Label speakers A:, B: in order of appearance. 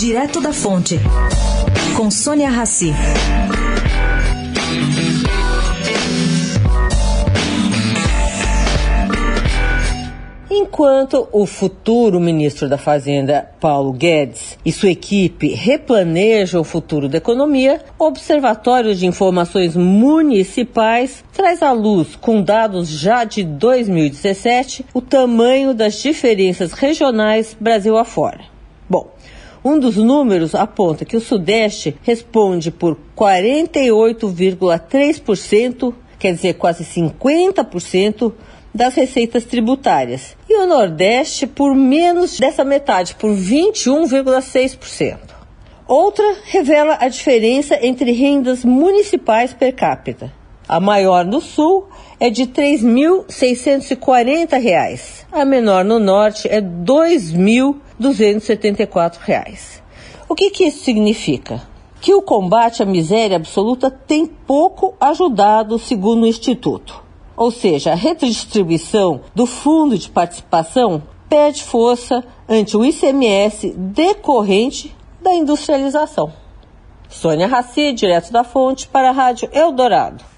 A: Direto da Fonte, com Sônia Rassi.
B: Enquanto o futuro ministro da Fazenda, Paulo Guedes, e sua equipe replanejam o futuro da economia, o Observatório de Informações Municipais traz à luz, com dados já de 2017, o tamanho das diferenças regionais Brasil afora. Bom, um dos números aponta que o Sudeste responde por 48,3%, quer dizer, quase 50% das receitas tributárias, e o Nordeste por menos dessa metade, por 21,6%. Outra revela a diferença entre rendas municipais per capita. A maior no Sul é de R$ 3.640, a menor no Norte é R$ 2.274. O que, que isso significa? Que o combate à miséria absoluta tem pouco ajudado, segundo o Instituto. Ou seja, a redistribuição do fundo de participação perde força ante o ICMS decorrente da industrialização. Sônia Raci, direto da fonte, para a Rádio Eldorado.